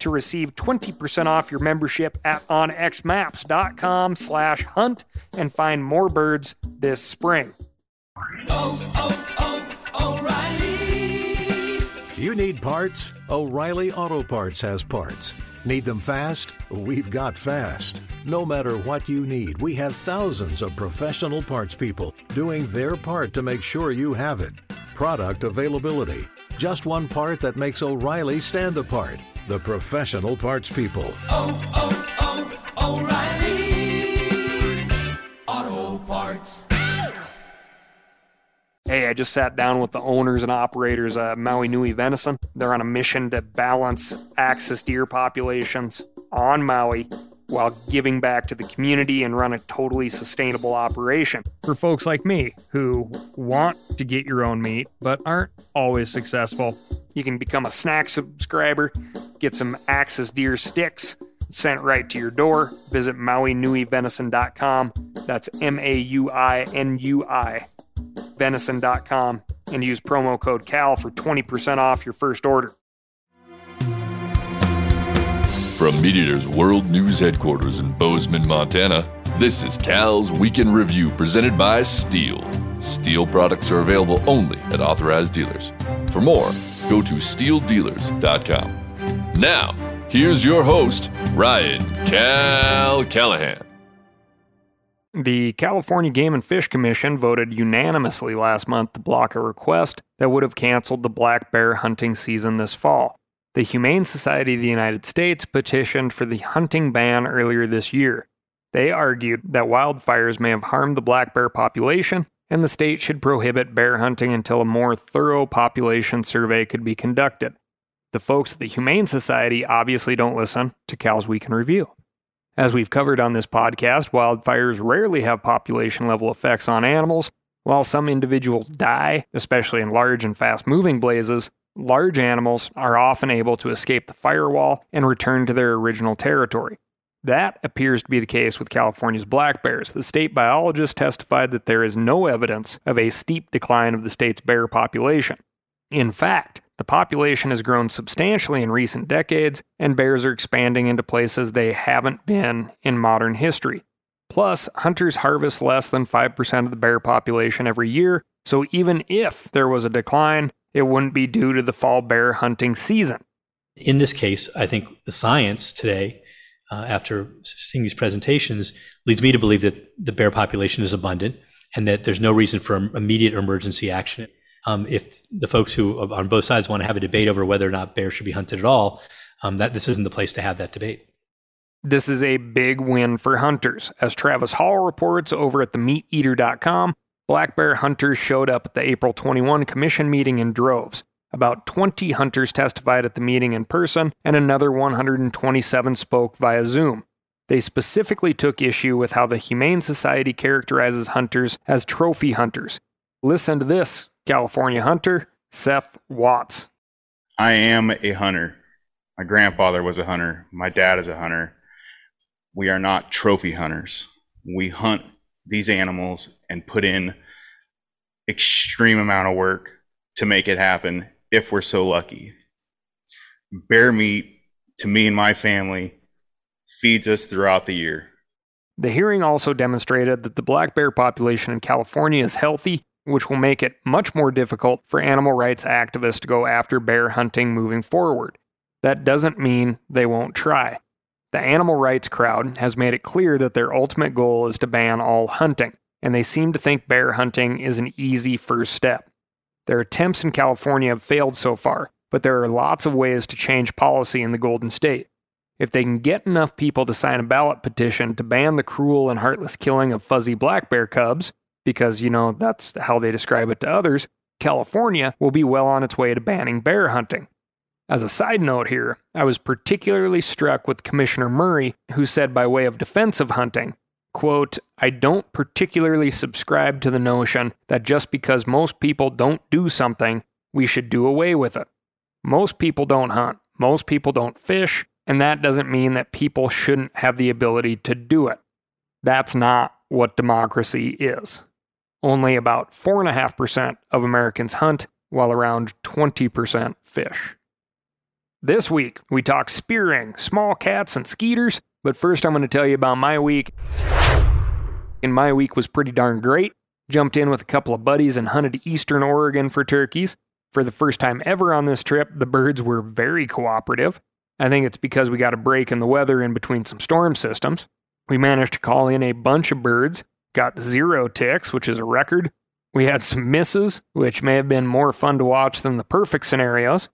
to receive 20% off your membership at onxmaps.com slash hunt and find more birds this spring. Oh, oh, oh, O'Reilly. You need parts? O'Reilly Auto Parts has parts. Need them fast? We've got fast. No matter what you need, we have thousands of professional parts people doing their part to make sure you have it. Product availability. Just one part that makes O'Reilly stand apart. The professional parts people. Oh, oh, oh, O'Reilly. Auto Parts. Hey, I just sat down with the owners and operators of Maui Nui Venison. They're on a mission to balance axis deer populations on Maui while giving back to the community and run a totally sustainable operation. For folks like me who want to get your own meat but aren't always successful, you can become a snack subscriber, get some axis deer sticks sent right to your door. Visit MauiNuiVenison.com. That's M A U I N U I venison.com and use promo code CAL for 20% off your first order. From MeatEater's World News Headquarters in Bozeman, Montana, this is Cal's Week in Review presented by Stihl. Stihl products are available only at authorized dealers. For more, go to stihldealers.com. Now, here's your host, Ryan Cal Callahan. The California Game and Fish Commission voted unanimously last month to block a request that would have canceled the black bear hunting season this fall. The Humane Society of the United States petitioned for the hunting ban earlier this year. They argued that wildfires may have harmed the black bear population, and the state should prohibit bear hunting until a more thorough population survey could be conducted. The folks at the Humane Society obviously don't listen to Cal's Week in Review. As we've covered on this podcast, wildfires rarely have population level effects on animals. While some individuals die, especially in large and fast moving blazes, large animals are often able to escape the firewall and return to their original territory. That appears to be the case with California's black bears. The state biologist testified that there is no evidence of a steep decline of the state's bear population. In fact, the population has grown substantially in recent decades, and bears are expanding into places they haven't been in modern history. Plus, hunters harvest less than 5% of the bear population every year, so even if there was a decline, it wouldn't be due to the fall bear hunting season. In this case, I think the science today, uh, after seeing these presentations, leads me to believe that the bear population is abundant and that there's no reason for immediate emergency action. Um, if the folks who on both sides want to have a debate over whether or not bears should be hunted at all, um, that this isn't the place to have that debate. This is a big win for hunters. As Travis Hall reports over at themeateater.com, black bear hunters showed up at the April 21 commission meeting in droves. About 20 hunters testified at the meeting in person, and another 127 spoke via Zoom. They specifically took issue with how the Humane Society characterizes hunters as trophy hunters. Listen to this California hunter, Seth Watts. I am a hunter. My grandfather was a hunter. My dad is a hunter. We are not trophy hunters. We hunt these animals and put in extreme amount of work to make it happen if we're so lucky. Bear meat to me and my family feeds us throughout the year. The hearing also demonstrated that the black bear population in California is healthy which will make it much more difficult for animal rights activists to go after bear hunting moving forward. That doesn't mean they won't try. The animal rights crowd has made it clear that their ultimate goal is to ban all hunting, and they seem to think bear hunting is an easy first step. Their attempts in California have failed so far, but there are lots of ways to change policy in the Golden State. If they can get enough people to sign a ballot petition to ban the cruel and heartless killing of fuzzy black bear cubs, because, you know, that's how they describe it to others, California will be well on its way to banning bear hunting. As a side note here, I was particularly struck with Commissioner Murray, who said, by way of defense of hunting, Quote, I don't particularly subscribe to the notion that just because most people don't do something, we should do away with it. Most people don't hunt, most people don't fish, and that doesn't mean that people shouldn't have the ability to do it. That's not what democracy is. Only about 4.5% of Americans hunt, while around 20% fish. This week, we talk spearing, small cats, and skeeters, but first I'm going to tell you about my week. And my week was pretty darn great. Jumped in with a couple of buddies and hunted eastern Oregon for turkeys. For the first time ever on this trip, the birds were very cooperative. I think it's because we got a break in the weather in between some storm systems. We managed to call in a bunch of birds, got zero ticks, which is a record. We had some misses, which may have been more fun to watch than the perfect scenarios.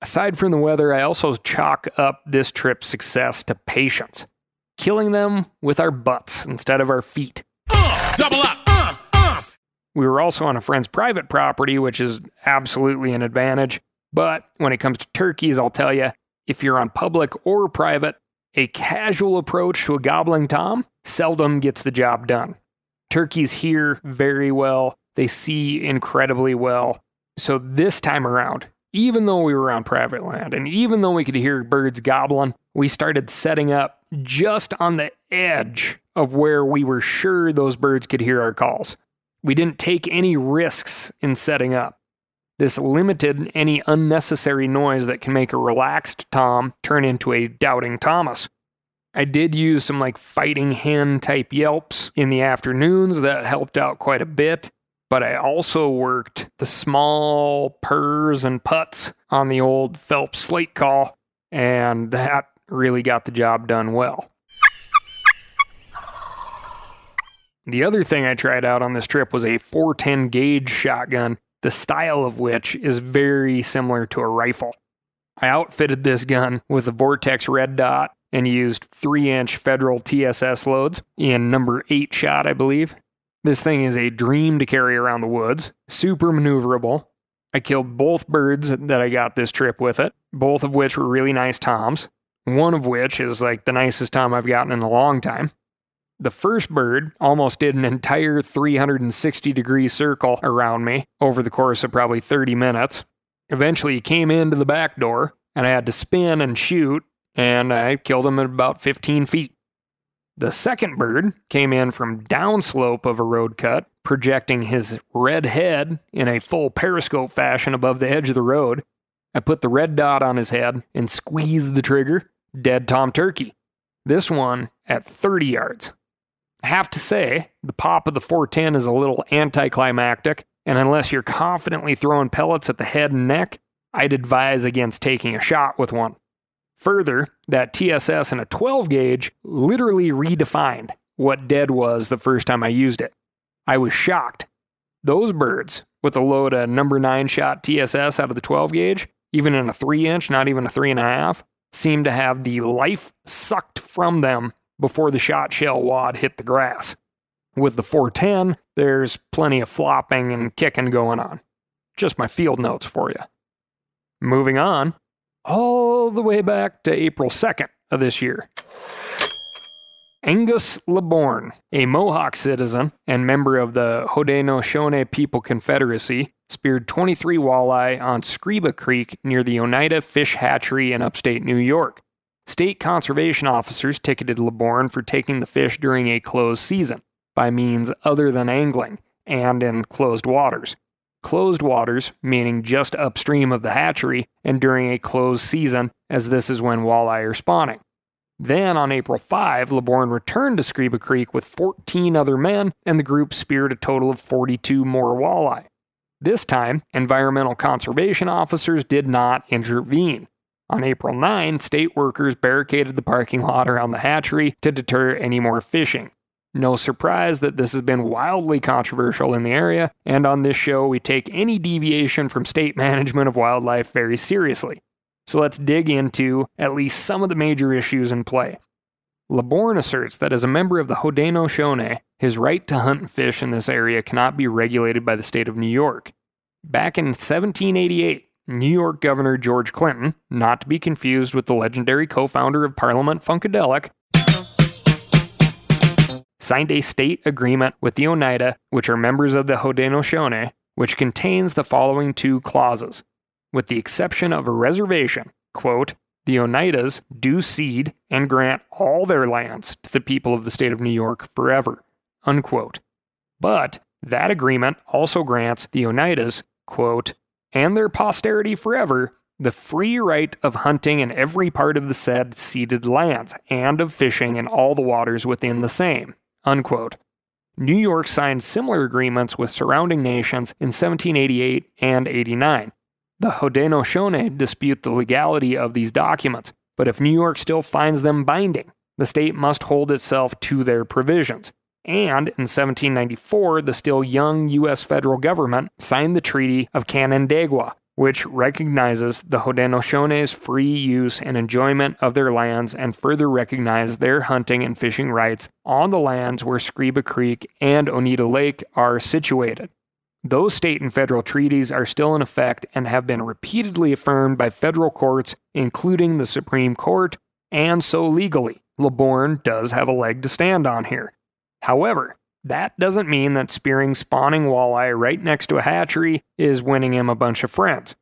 Aside from the weather, I also chalk up this trip's success to patience, killing them with our butts instead of our feet. Double up. Uh, uh. We were also on a friend's private property, which is absolutely an advantage. But when it comes to turkeys, I'll tell you, if you're on public or private, a casual approach to a gobbling tom seldom gets the job done. Turkeys hear very well, they see incredibly well. So this time around, even though we were on private land and even though we could hear birds gobbling, we started setting up just on the edge of where we were sure those birds could hear our calls. We didn't take any risks in setting up. This limited any unnecessary noise that can make a relaxed Tom turn into a doubting Thomas. I did use some like fighting hen type yelps in the afternoons that helped out quite a bit, but I also worked the small purrs and putts on the old Phelps slate call, and that really got the job done well. The other thing I tried out on this trip was a 410 gauge shotgun, the style of which is very similar to a rifle. I outfitted this gun with a Vortex red dot and used 3 inch Federal TSS loads in number 8 shot, I believe. This thing is a dream to carry around the woods, super maneuverable. I killed both birds that I got this trip with it, both of which were really nice toms, one of which is like the nicest tom I've gotten in a long time. The first bird almost did an entire 360 degree circle around me over the course of probably 30 minutes. Eventually, he came into the back door, and I had to spin and shoot, and I killed him at about 15 feet. The second bird came in from downslope of a road cut, projecting his red head in a full periscope fashion above the edge of the road. I put the red dot on his head and squeezed the trigger. Dead Tom Turkey. This one at 30 yards. I have to say, the pop of the 410 is a little anticlimactic, and unless you're confidently throwing pellets at the head and neck, I'd advise against taking a shot with one. Further, that TSS in a 12 gauge literally redefined what dead was the first time I used it. I was shocked. Those birds, with a load of number 9 shot TSS out of the 12 gauge, even in a 3 inch, not even a 3.5, seemed to have the life sucked from them before the shot shell wad hit the grass. With the 410, there's plenty of flopping and kicking going on. Just my field notes for you. Moving on, all the way back to April 2nd of this year. Angus LeBourne, a Mohawk citizen and member of the Haudenosaunee People Confederacy, speared 23 walleye on Scriba Creek near the Oneida Fish Hatchery in upstate New York. State conservation officers ticketed LeBourne for taking the fish during a closed season by means other than angling and in closed waters. Closed waters, meaning just upstream of the hatchery and during a closed season, as this is when walleye are spawning. Then on April 5, LeBourne returned to Scriba Creek with 14 other men, and the group speared a total of 42 more walleye. This time, environmental conservation officers did not intervene. On April 9, state workers barricaded the parking lot around the hatchery to deter any more fishing. No surprise that this has been wildly controversial in the area, and on this show, we take any deviation from state management of wildlife very seriously. So let's dig into at least some of the major issues in play. LeBourne asserts that as a member of the Haudenosaunee, his right to hunt and fish in this area cannot be regulated by the state of New York. Back in 1788, New York Governor George Clinton, not to be confused with the legendary co founder of Parliament Funkadelic, signed a state agreement with the Oneida, which are members of the Haudenosaunee, which contains the following two clauses. With the exception of a reservation, quote, the Oneidas do cede and grant all their lands to the people of the state of New York forever, unquote. But that agreement also grants the Oneidas, quote, and their posterity forever the free right of hunting in every part of the said ceded lands and of fishing in all the waters within the same. Unquote. New York signed similar agreements with surrounding nations in 1788 and 89. The Haudenosaunee dispute the legality of these documents, but if New York still finds them binding, the state must hold itself to their provisions. And in 1794, the still young U.S. federal government signed the Treaty of Canandaigua, which recognizes the Haudenosaunee's free use and enjoyment of their lands and further recognizes their hunting and fishing rights on the lands where Scriba Creek and Oneida Lake are situated. Those state and federal treaties are still in effect and have been repeatedly affirmed by federal courts, including the Supreme Court, and so legally, LeBourne does have a leg to stand on here. However, that doesn't mean that spearing spawning walleye right next to a hatchery is winning him a bunch of friends.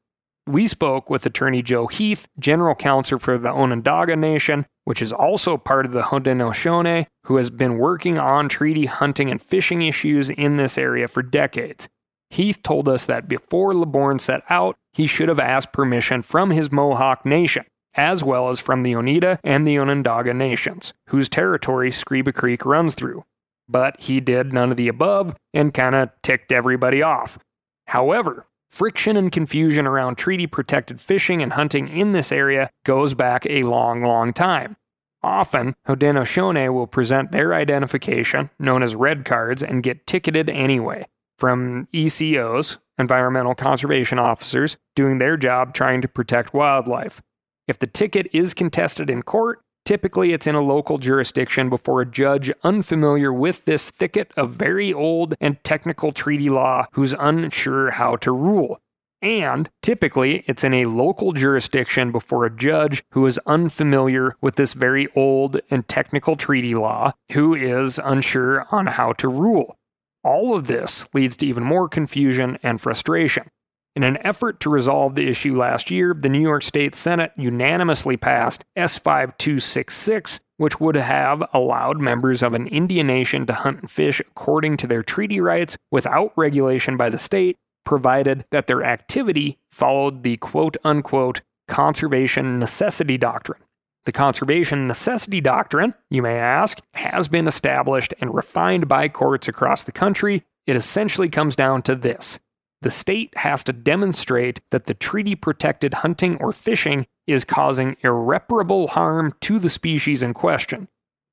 We spoke with attorney Joe Heath, general counsel for the Onondaga Nation, which is also part of the Haudenosaunee, who has been working on treaty hunting and fishing issues in this area for decades. Heath told us that before LeBourne set out, he should have asked permission from his Mohawk Nation, as well as from the Oneida and the Onondaga Nations, whose territory Scriba Creek runs through but he did none of the above and kind of ticked everybody off. However, friction and confusion around treaty protected fishing and hunting in this area goes back a long, long time. Often, Haudenosaunee will present their identification, known as red cards, and get ticketed anyway, from ECOs, environmental conservation officers, doing their job trying to protect wildlife. If the ticket is contested in court, Typically, it's in a local jurisdiction before a judge unfamiliar with this thicket of very old and technical treaty law who's unsure how to rule. And typically, it's in a local jurisdiction before a judge who is unfamiliar with this very old and technical treaty law who is unsure on how to rule. All of this leads to even more confusion and frustration. In an effort to resolve the issue last year, the New York State Senate unanimously passed S 5266, which would have allowed members of an Indian nation to hunt and fish according to their treaty rights without regulation by the state, provided that their activity followed the quote unquote conservation necessity doctrine. The conservation necessity doctrine, you may ask, has been established and refined by courts across the country. It essentially comes down to this the state has to demonstrate that the treaty protected hunting or fishing is causing irreparable harm to the species in question.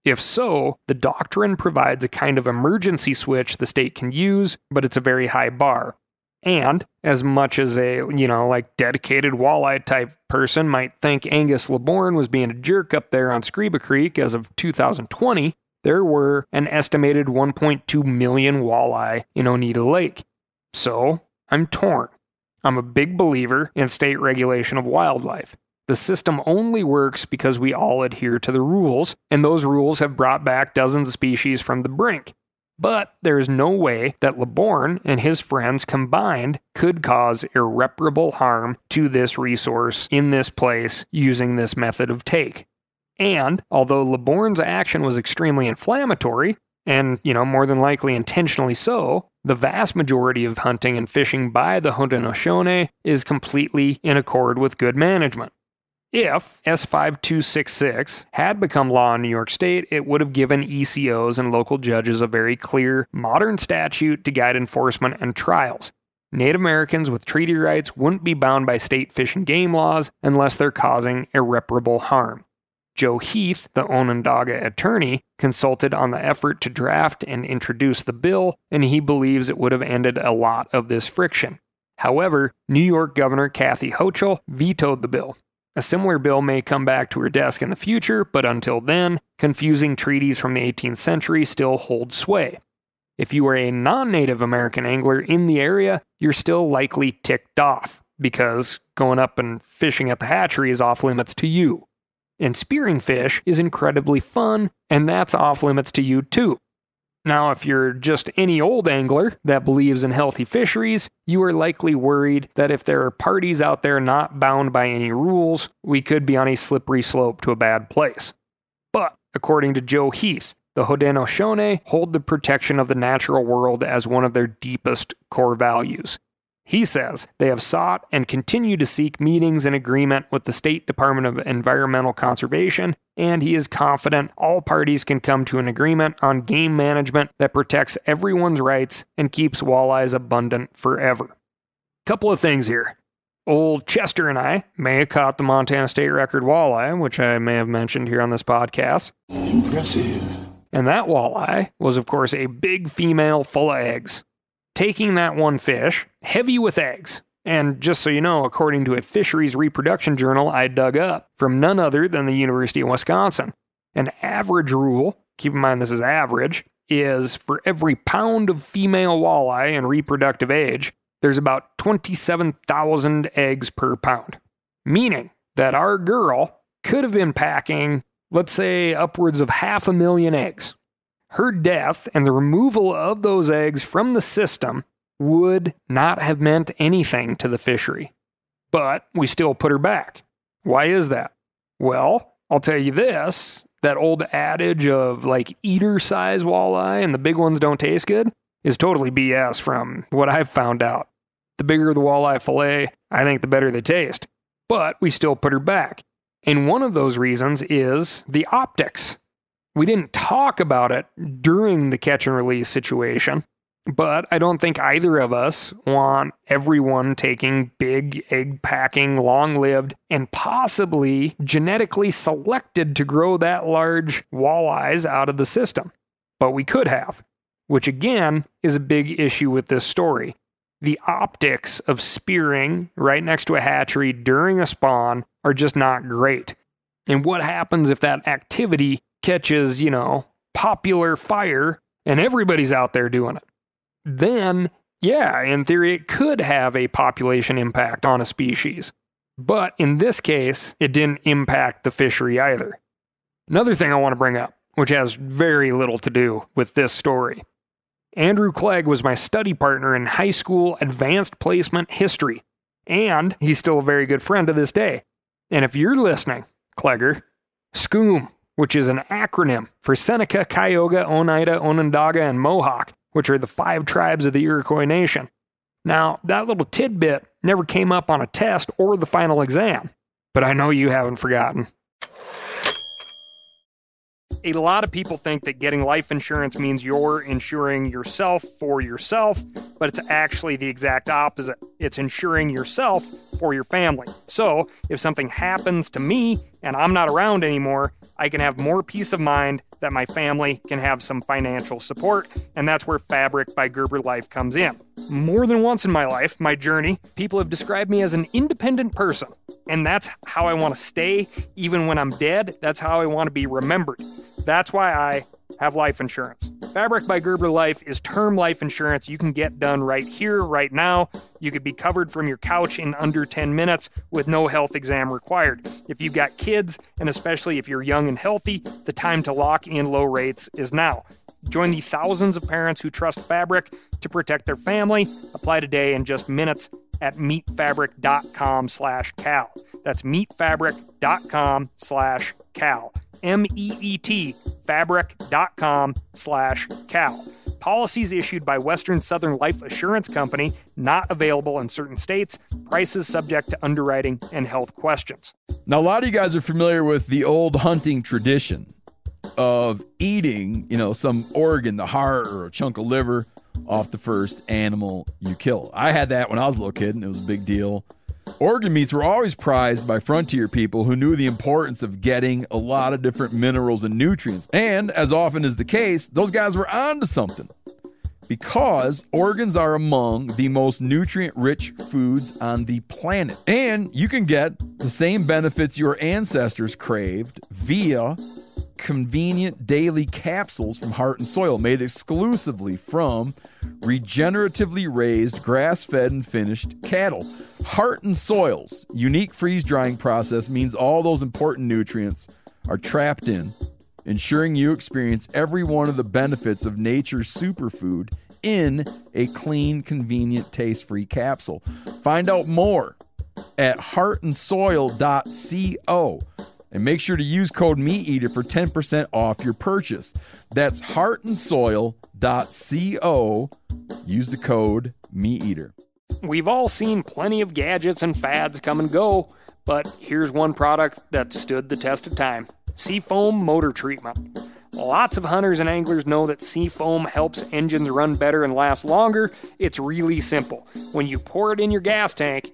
If so, the doctrine provides a kind of emergency switch the state can use, but it's a very high bar. And as much as a, you know, like dedicated walleye type person might think Angus LeBourne was being a jerk up there on Scriba Creek as of 2020, there were an estimated 1.2 million walleye in Oneida Lake. So, I'm torn. I'm a big believer in state regulation of wildlife. The system only works because we all adhere to the rules, and those rules have brought back dozens of species from the brink. But there is no way that LeBourne and his friends combined could cause irreparable harm to this resource in this place using this method of take. And although LeBourne's action was extremely inflammatory, and, you know, more than likely intentionally so, the vast majority of hunting and fishing by the Haudenosaunee is completely in accord with good management. If S5266 had become law in New York State, it would have given ECOs and local judges a very clear, modern statute to guide enforcement and trials. Native Americans with treaty rights wouldn't be bound by state fish and game laws unless they're causing irreparable harm. Joe Heath, the Onondaga attorney, consulted on the effort to draft and introduce the bill, and he believes it would have ended a lot of this friction. However, New York Governor Kathy Hochul vetoed the bill. A similar bill may come back to her desk in the future, but until then, confusing treaties from the 18th century still hold sway. If you are a non Native American angler in the area, you're still likely ticked off, because going up and fishing at the hatchery is off limits to you. And spearing fish is incredibly fun, and that's off limits to you too. Now, if you're just any old angler that believes in healthy fisheries, you are likely worried that if there are parties out there not bound by any rules, we could be on a slippery slope to a bad place. But according to Joe Heath, the Haudenosaunee hold the protection of the natural world as one of their deepest core values. He says they have sought and continue to seek meetings and agreement with the State Department of Environmental Conservation, and he is confident all parties can come to an agreement on game management that protects everyone's rights and keeps walleyes abundant forever. Couple of things here. Old Chester and I may have caught the Montana State record walleye, which I may have mentioned here on this podcast. Impressive. And that walleye was, of course, a big female full of eggs. Taking that one fish, heavy with eggs, and just so you know, according to a fisheries reproduction journal I dug up from none other than the University of Wisconsin, an average rule, keep in mind this is average, is for every pound of female walleye in reproductive age, there's about 27,000 eggs per pound. Meaning that our girl could have been packing, let's say, upwards of half a million eggs. Her death and the removal of those eggs from the system would not have meant anything to the fishery. But we still put her back. Why is that? Well, I'll tell you this that old adage of like eater size walleye and the big ones don't taste good is totally BS from what I've found out. The bigger the walleye fillet, I think the better they taste. But we still put her back. And one of those reasons is the optics. We didn't talk about it during the catch and release situation, but I don't think either of us want everyone taking big, egg packing, long lived, and possibly genetically selected to grow that large walleyes out of the system. But we could have, which again is a big issue with this story. The optics of spearing right next to a hatchery during a spawn are just not great. And what happens if that activity catches, you know, popular fire and everybody's out there doing it? Then, yeah, in theory, it could have a population impact on a species. But in this case, it didn't impact the fishery either. Another thing I want to bring up, which has very little to do with this story. Andrew Clegg was my study partner in high school advanced placement history, and he's still a very good friend to this day. And if you're listening, Clegger, SCOOM, which is an acronym for Seneca, Cayuga, Oneida, Onondaga, and Mohawk, which are the five tribes of the Iroquois Nation. Now, that little tidbit never came up on a test or the final exam, but I know you haven't forgotten. A lot of people think that getting life insurance means you're insuring yourself for yourself, but it's actually the exact opposite. It's insuring yourself for your family. So, if something happens to me and I'm not around anymore, I can have more peace of mind that my family can have some financial support, and that's where Fabric by Gerber Life comes in. More than once in my life, my journey, people have described me as an independent person, and that's how I want to stay even when I'm dead. That's how I want to be remembered. That's why I have life insurance. Fabric by Gerber Life is term life insurance you can get done right here, right now. You could be covered from your couch in under 10 minutes with no health exam required. If you've got kids, and especially if you're young and healthy, the time to lock in low rates is now. Join the thousands of parents who trust Fabric to protect their family. Apply today in just minutes at meetfabric.com slash cal. That's meetfabric.com slash cal. M-E-E-T, fabric.com slash cal. Policies issued by Western Southern Life Assurance Company, not available in certain states. Prices subject to underwriting and health questions. Now, a lot of you guys are familiar with the old hunting tradition of eating, you know, some organ, the heart or a chunk of liver off the first animal you kill. I had that when I was a little kid, and it was a big deal. Organ meats were always prized by frontier people who knew the importance of getting a lot of different minerals and nutrients. And as often is the case, those guys were onto something. Because organs are among the most nutrient rich foods on the planet. And you can get the same benefits your ancestors craved via convenient daily capsules from Heart and Soil made exclusively from regeneratively raised, grass fed, and finished cattle. Heart and Soil's unique freeze drying process means all those important nutrients are trapped in ensuring you experience every one of the benefits of nature's superfood in a clean, convenient, taste free capsule. Find out more at heartandsoil.co and make sure to use code MeatEater for 10% off your purchase. That's heartandsoil.co. Use the code MeatEater. We've all seen plenty of gadgets and fads come and go, but here's one product that stood the test of time Seafoam Motor Treatment. Lots of hunters and anglers know that Seafoam helps engines run better and last longer. It's really simple. When you pour it in your gas tank,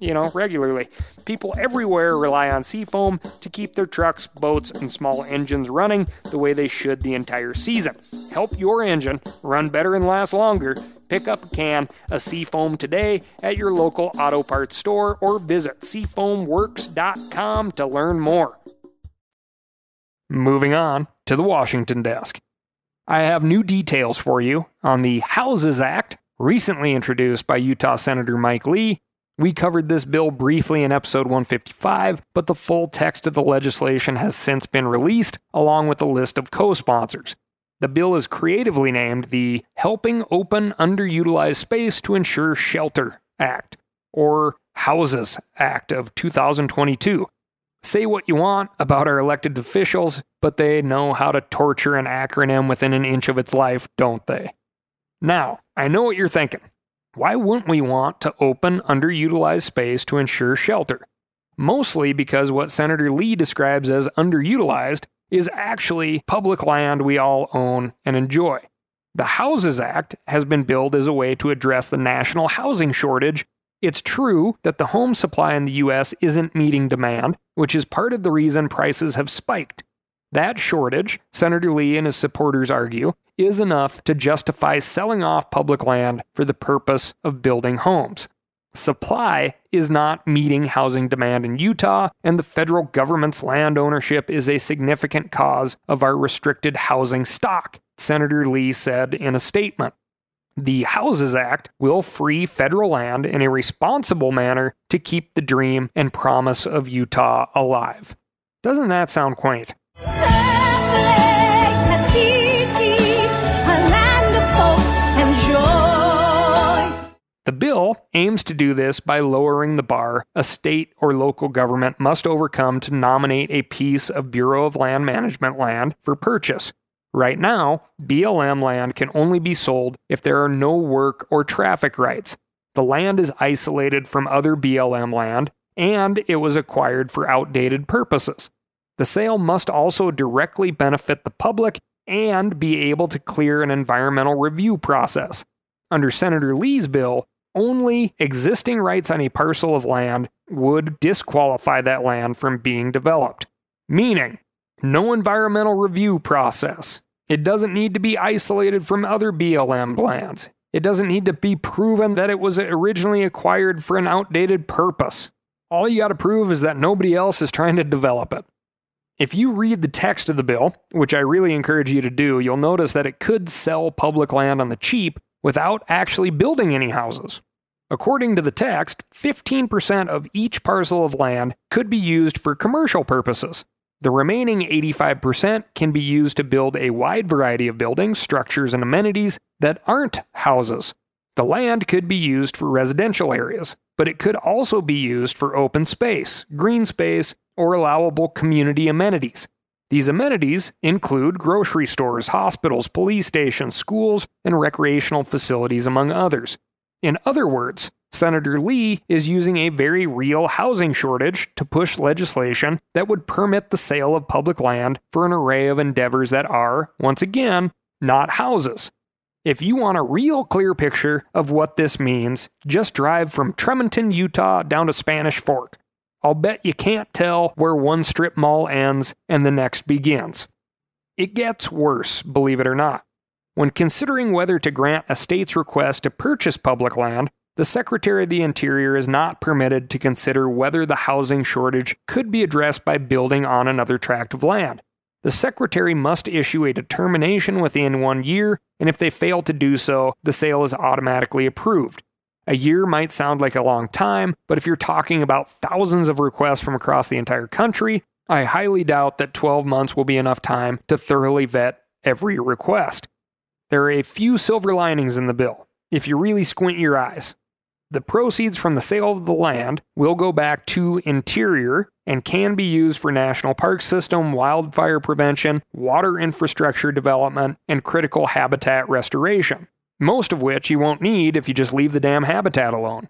you know, regularly. People everywhere rely on Seafoam to keep their trucks, boats, and small engines running the way they should the entire season. Help your engine run better and last longer. Pick up a can of Seafoam today at your local auto parts store or visit seafoamworks.com to learn more. Moving on to the Washington desk. I have new details for you on the Houses Act, recently introduced by Utah Senator Mike Lee we covered this bill briefly in episode 155, but the full text of the legislation has since been released, along with a list of co sponsors. The bill is creatively named the Helping Open Underutilized Space to Ensure Shelter Act, or Houses Act of 2022. Say what you want about our elected officials, but they know how to torture an acronym within an inch of its life, don't they? Now, I know what you're thinking. Why wouldn't we want to open underutilized space to ensure shelter? Mostly because what Senator Lee describes as underutilized is actually public land we all own and enjoy. The Houses Act has been billed as a way to address the national housing shortage. It's true that the home supply in the US isn't meeting demand, which is part of the reason prices have spiked. That shortage, Senator Lee and his supporters argue, is enough to justify selling off public land for the purpose of building homes. Supply is not meeting housing demand in Utah, and the federal government's land ownership is a significant cause of our restricted housing stock, Senator Lee said in a statement. The Houses Act will free federal land in a responsible manner to keep the dream and promise of Utah alive. Doesn't that sound quaint? The bill aims to do this by lowering the bar a state or local government must overcome to nominate a piece of Bureau of Land Management land for purchase. Right now, BLM land can only be sold if there are no work or traffic rights. The land is isolated from other BLM land, and it was acquired for outdated purposes. The sale must also directly benefit the public and be able to clear an environmental review process. Under Senator Lee's bill, only existing rights on a parcel of land would disqualify that land from being developed. Meaning, no environmental review process. It doesn't need to be isolated from other BLM lands. It doesn't need to be proven that it was originally acquired for an outdated purpose. All you got to prove is that nobody else is trying to develop it. If you read the text of the bill, which I really encourage you to do, you'll notice that it could sell public land on the cheap without actually building any houses. According to the text, 15% of each parcel of land could be used for commercial purposes. The remaining 85% can be used to build a wide variety of buildings, structures, and amenities that aren't houses. The land could be used for residential areas, but it could also be used for open space, green space, or allowable community amenities. These amenities include grocery stores, hospitals, police stations, schools, and recreational facilities, among others. In other words, Senator Lee is using a very real housing shortage to push legislation that would permit the sale of public land for an array of endeavors that are, once again, not houses. If you want a real clear picture of what this means, just drive from Tremonton, Utah down to Spanish Fork. I'll bet you can't tell where one strip mall ends and the next begins. It gets worse, believe it or not. When considering whether to grant a state's request to purchase public land, the Secretary of the Interior is not permitted to consider whether the housing shortage could be addressed by building on another tract of land. The Secretary must issue a determination within one year, and if they fail to do so, the sale is automatically approved. A year might sound like a long time, but if you're talking about thousands of requests from across the entire country, I highly doubt that 12 months will be enough time to thoroughly vet every request. There are a few silver linings in the bill, if you really squint your eyes. The proceeds from the sale of the land will go back to Interior and can be used for national park system, wildfire prevention, water infrastructure development, and critical habitat restoration, most of which you won't need if you just leave the damn habitat alone.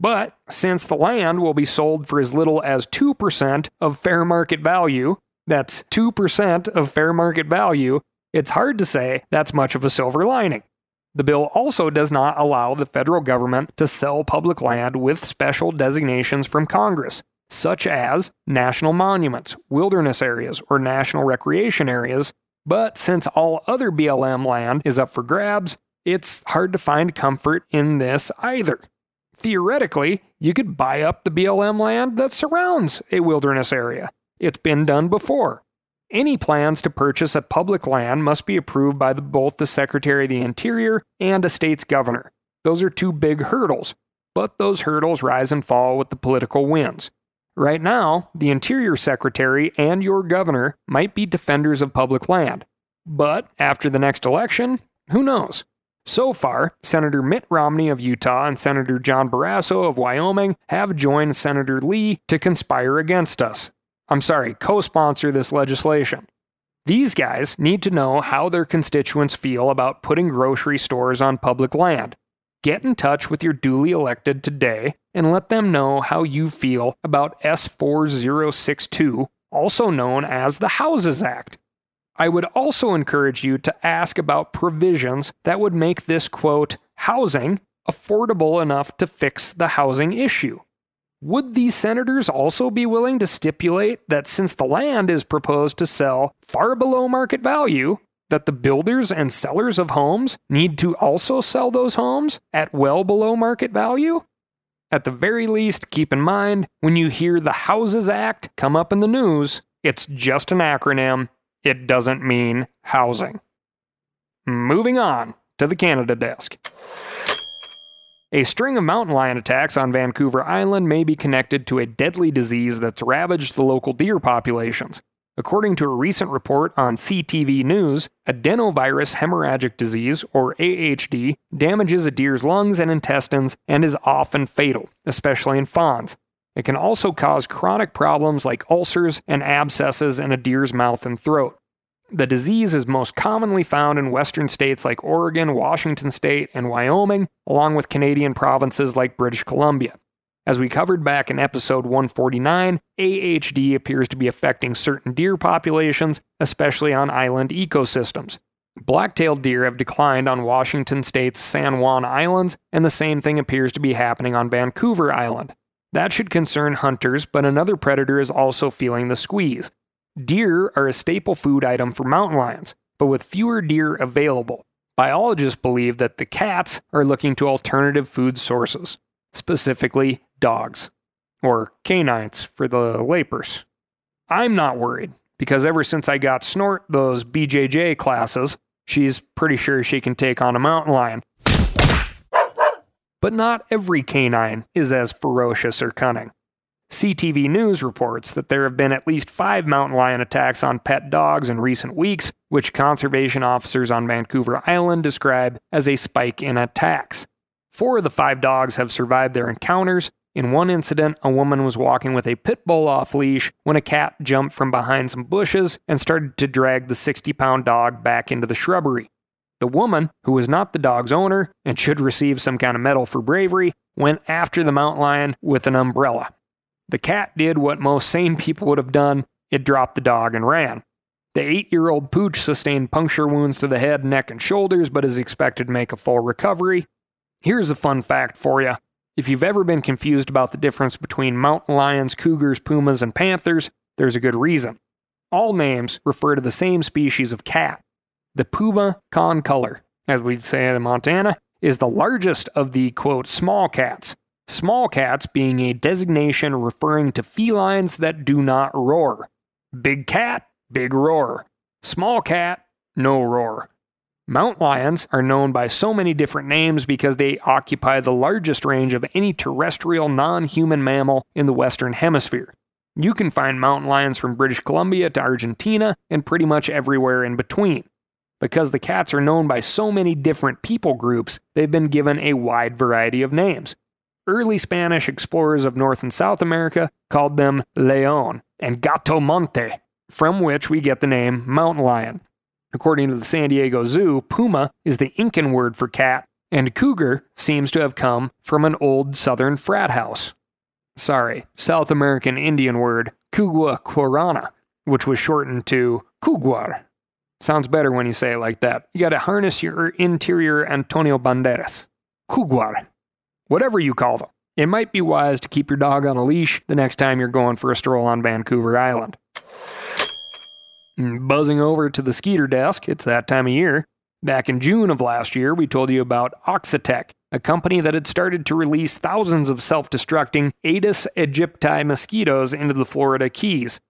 But since the land will be sold for as little as 2% of fair market value, that's 2% of fair market value, it's hard to say that's much of a silver lining. The bill also does not allow the federal government to sell public land with special designations from Congress, such as national monuments, wilderness areas, or national recreation areas. But since all other BLM land is up for grabs, it's hard to find comfort in this either. Theoretically, you could buy up the BLM land that surrounds a wilderness area. It's been done before. Any plans to purchase a public land must be approved by the, both the Secretary of the Interior and a state's governor. Those are two big hurdles, but those hurdles rise and fall with the political winds. Right now, the Interior Secretary and your governor might be defenders of public land. But after the next election, who knows? So far, Senator Mitt Romney of Utah and Senator John Barrasso of Wyoming have joined Senator Lee to conspire against us, I'm sorry, co sponsor this legislation. These guys need to know how their constituents feel about putting grocery stores on public land. Get in touch with your duly elected today and let them know how you feel about S4062, also known as the Houses Act. I would also encourage you to ask about provisions that would make this quote, housing affordable enough to fix the housing issue. Would these senators also be willing to stipulate that since the land is proposed to sell far below market value, that the builders and sellers of homes need to also sell those homes at well below market value? At the very least, keep in mind when you hear the Houses Act come up in the news, it's just an acronym. It doesn't mean housing. Moving on to the Canada desk. A string of mountain lion attacks on Vancouver Island may be connected to a deadly disease that's ravaged the local deer populations. According to a recent report on CTV News, adenovirus hemorrhagic disease, or AHD, damages a deer's lungs and intestines and is often fatal, especially in fawns. It can also cause chronic problems like ulcers and abscesses in a deer's mouth and throat. The disease is most commonly found in western states like Oregon, Washington State, and Wyoming, along with Canadian provinces like British Columbia. As we covered back in episode 149, AHD appears to be affecting certain deer populations, especially on island ecosystems. Black-tailed deer have declined on Washington state's San Juan Islands, and the same thing appears to be happening on Vancouver Island. That should concern hunters, but another predator is also feeling the squeeze. Deer are a staple food item for mountain lions, but with fewer deer available, biologists believe that the cats are looking to alternative food sources, specifically dogs, or canines for the lapers. I'm not worried, because ever since I got Snort those BJJ classes, she's pretty sure she can take on a mountain lion. But not every canine is as ferocious or cunning. CTV News reports that there have been at least five mountain lion attacks on pet dogs in recent weeks, which conservation officers on Vancouver Island describe as a spike in attacks. Four of the five dogs have survived their encounters. In one incident, a woman was walking with a pit bull off leash when a cat jumped from behind some bushes and started to drag the 60 pound dog back into the shrubbery. The woman, who was not the dog's owner and should receive some kind of medal for bravery, went after the mountain lion with an umbrella. The cat did what most sane people would have done it dropped the dog and ran. The eight year old pooch sustained puncture wounds to the head, neck, and shoulders, but is expected to make a full recovery. Here's a fun fact for you. If you've ever been confused about the difference between mountain lions, cougars, pumas, and panthers, there's a good reason. All names refer to the same species of cat. The puma concolor, as we'd say in Montana, is the largest of the quote small cats. Small cats being a designation referring to felines that do not roar. Big cat, big roar. Small cat, no roar. Mountain lions are known by so many different names because they occupy the largest range of any terrestrial non human mammal in the Western Hemisphere. You can find mountain lions from British Columbia to Argentina and pretty much everywhere in between. Because the cats are known by so many different people groups, they've been given a wide variety of names. Early Spanish explorers of North and South America called them león and gato monte, from which we get the name mountain lion. According to the San Diego Zoo, puma is the Incan word for cat, and cougar seems to have come from an old southern frat house. Sorry, South American Indian word kugwa quorana, which was shortened to kuguar. Sounds better when you say it like that. You gotta harness your interior Antonio Banderas. Kuguar. Whatever you call them. It might be wise to keep your dog on a leash the next time you're going for a stroll on Vancouver Island. Buzzing over to the Skeeter desk, it's that time of year. Back in June of last year, we told you about Oxitec, a company that had started to release thousands of self destructing Aedes aegypti mosquitoes into the Florida Keys.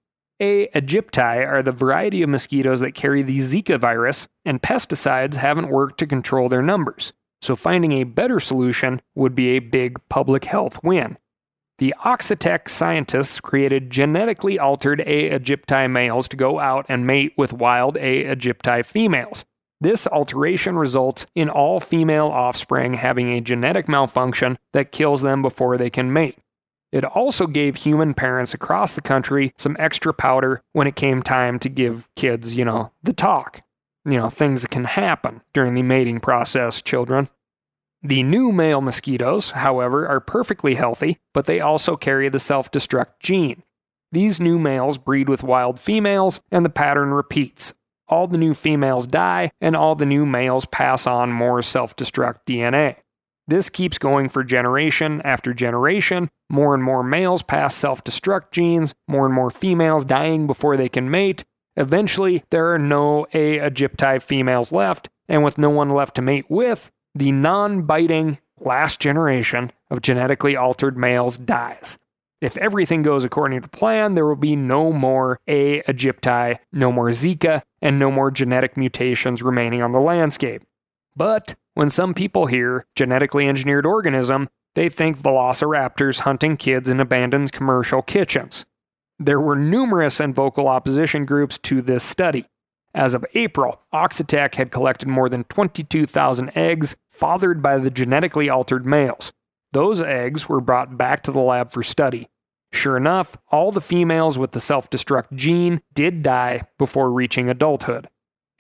A. aegypti are the variety of mosquitoes that carry the Zika virus, and pesticides haven't worked to control their numbers. So finding a better solution would be a big public health win. The Oxitec scientists created genetically altered A. aegypti males to go out and mate with wild A. aegypti females. This alteration results in all female offspring having a genetic malfunction that kills them before they can mate. It also gave human parents across the country some extra powder when it came time to give kids, you know, the talk. You know, things that can happen during the mating process, children. The new male mosquitoes, however, are perfectly healthy, but they also carry the self destruct gene. These new males breed with wild females, and the pattern repeats. All the new females die, and all the new males pass on more self destruct DNA. This keeps going for generation after generation. More and more males pass self destruct genes, more and more females dying before they can mate. Eventually, there are no A. aegypti females left, and with no one left to mate with, the non biting last generation of genetically altered males dies. If everything goes according to plan, there will be no more A. aegypti, no more Zika, and no more genetic mutations remaining on the landscape. But when some people hear genetically engineered organism, they think velociraptors hunting kids in abandoned commercial kitchens. There were numerous and vocal opposition groups to this study. As of April, Oxitec had collected more than 22,000 eggs fathered by the genetically altered males. Those eggs were brought back to the lab for study. Sure enough, all the females with the self destruct gene did die before reaching adulthood.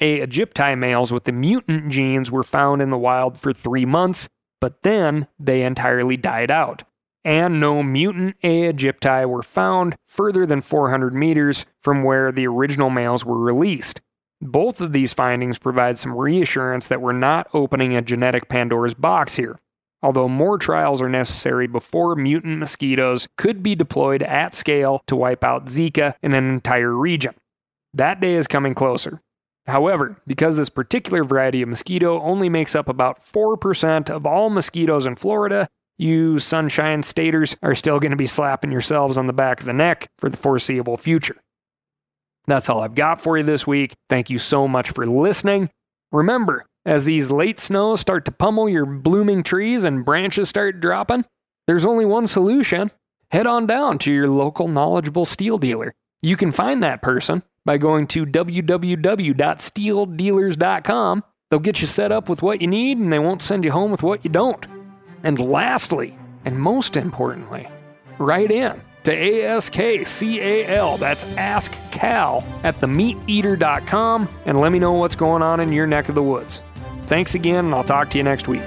A. aegypti males with the mutant genes were found in the wild for three months, but then they entirely died out. And no mutant A. aegypti were found further than 400 meters from where the original males were released. Both of these findings provide some reassurance that we're not opening a genetic Pandora's box here. Although more trials are necessary before mutant mosquitoes could be deployed at scale to wipe out Zika in an entire region. That day is coming closer. However, because this particular variety of mosquito only makes up about 4% of all mosquitoes in Florida, you sunshine staters are still going to be slapping yourselves on the back of the neck for the foreseeable future. That's all I've got for you this week. Thank you so much for listening. Remember, as these late snows start to pummel your blooming trees and branches start dropping, there's only one solution. Head on down to your local knowledgeable Stihl dealer. You can find that person by going to www.stihldealers.com. They'll get you set up with what you need and they won't send you home with what you don't. And lastly, and most importantly, write in to ASKCAL, that's Ask Cal, at themeateater.com and let me know what's going on in your neck of the woods. Thanks again, and I'll talk to you next week.